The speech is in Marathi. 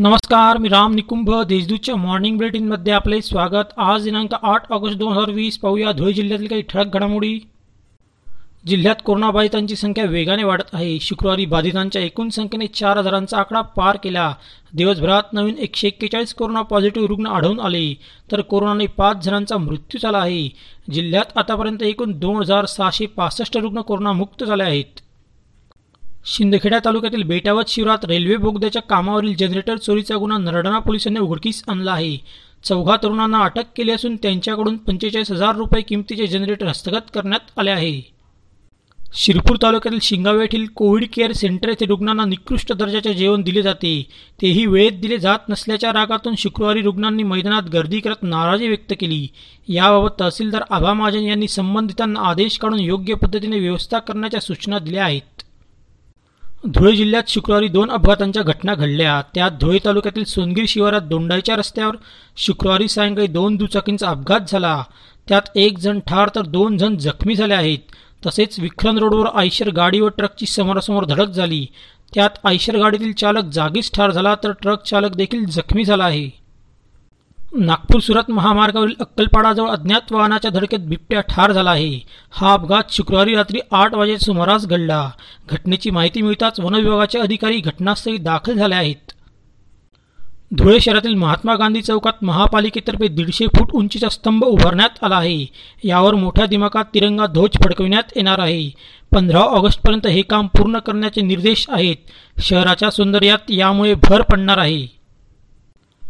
नमस्कार मी राम निकुंभ देशदूतच्या मॉर्निंग बुलेटिनमध्ये आपले स्वागत. आज दिनांक आठ ऑगस्ट दोन हजार वीस पाहूया धुळे जिल्ह्यातील काही ठळक घडामोडी. जिल्ह्यात कोरोनाबाधितांची संख्या वेगाने वाढत आहे. शुक्रवारी बाधितांच्या एकूण संख्येने चार हजारांचा आकडा पार केला. दिवसभरात नवीन एकशे एक्केचाळीस कोरोना पॉझिटिव्ह रुग्ण आढळून आले. तर कोरोनाने पाच जणांचा मृत्यू झाला आहे. जिल्ह्यात आतापर्यंत एकूण दोन हजार सहाशे पासष्ट रुग्ण कोरोनामुक्त झाले आहेत. शिंदखेडा तालुक्यातील बेटावत शिवरात रेल्वे बोगद्याच्या कामावरील जनरेटर चोरीचा गुन्हा नरडाणा पोलिसांनी उघडकीस आणला आहे. चौघा तरुणांना अटक केली असून त्यांच्याकडून पंचेचाळीस हजार रुपये किमतीचे जनरेटर हस्तगत करण्यात आले आहे. शिरपूर तालुक्यातील शिंगावे येथील कोविड केअर सेंटर येथे रुग्णांना निकृष्ट दर्जाचे जेवण दिले जाते. तेही वेळेत दिले जात नसल्याच्या रागातून शुक्रवारी रुग्णांनी मैदानात गर्दी करत नाराजी व्यक्त केली. याबाबत तहसीलदार आभा महाजन यांनी संबंधितांना आदेश काढून योग्य पद्धतीने व्यवस्था करण्याच्या सूचना दिल्या आहेत. धुळे जिल्ह्यात शुक्रवारी दोन अपघातांच्या घटना घडल्या. त्यात धुळे तालुक्यातील सोनगीर शिवारात दोंडाईच्या रस्त्यावर शुक्रवारी सायंकाळी दोन दुचाकींचा अपघात झाला. त्यात एक जण ठार तर दोन जण जखमी झाले आहेत. तसेच विक्रम रोडवर आयशर गाडी व ट्रकची समोरासमोर धडक झाली. त्यात आयशर गाडीतील चालक जागीच ठार झाला तर ट्रक चालक देखील जखमी झाला आहे. नागपूर सुरत महामार्गावरील अक्कलपाडाजवळ अज्ञात वाहनाच्या धडकेत बिबट्या ठार झाला आहे. हा अपघात शुक्रवारी रात्री आठ वाजे सुमारास घडला. घटनेची माहिती मिळताच वनविभागाचे अधिकारी घटनास्थळी दाखल झाले आहेत. धुळे शहरातील महात्मा गांधी चौकात महापालिकेतर्फे दीडशे फूट उंचीचा स्तंभ उभारण्यात आला आहे. यावर मोठ्या दिमाखात तिरंगा ध्वज फडकविण्यात येणार आहे. पंधरा ऑगस्टपर्यंत हे काम पूर्ण करण्याचे निर्देश आहेत. शहराच्या सौंदर्यात यामुळे भर पडणार आहे.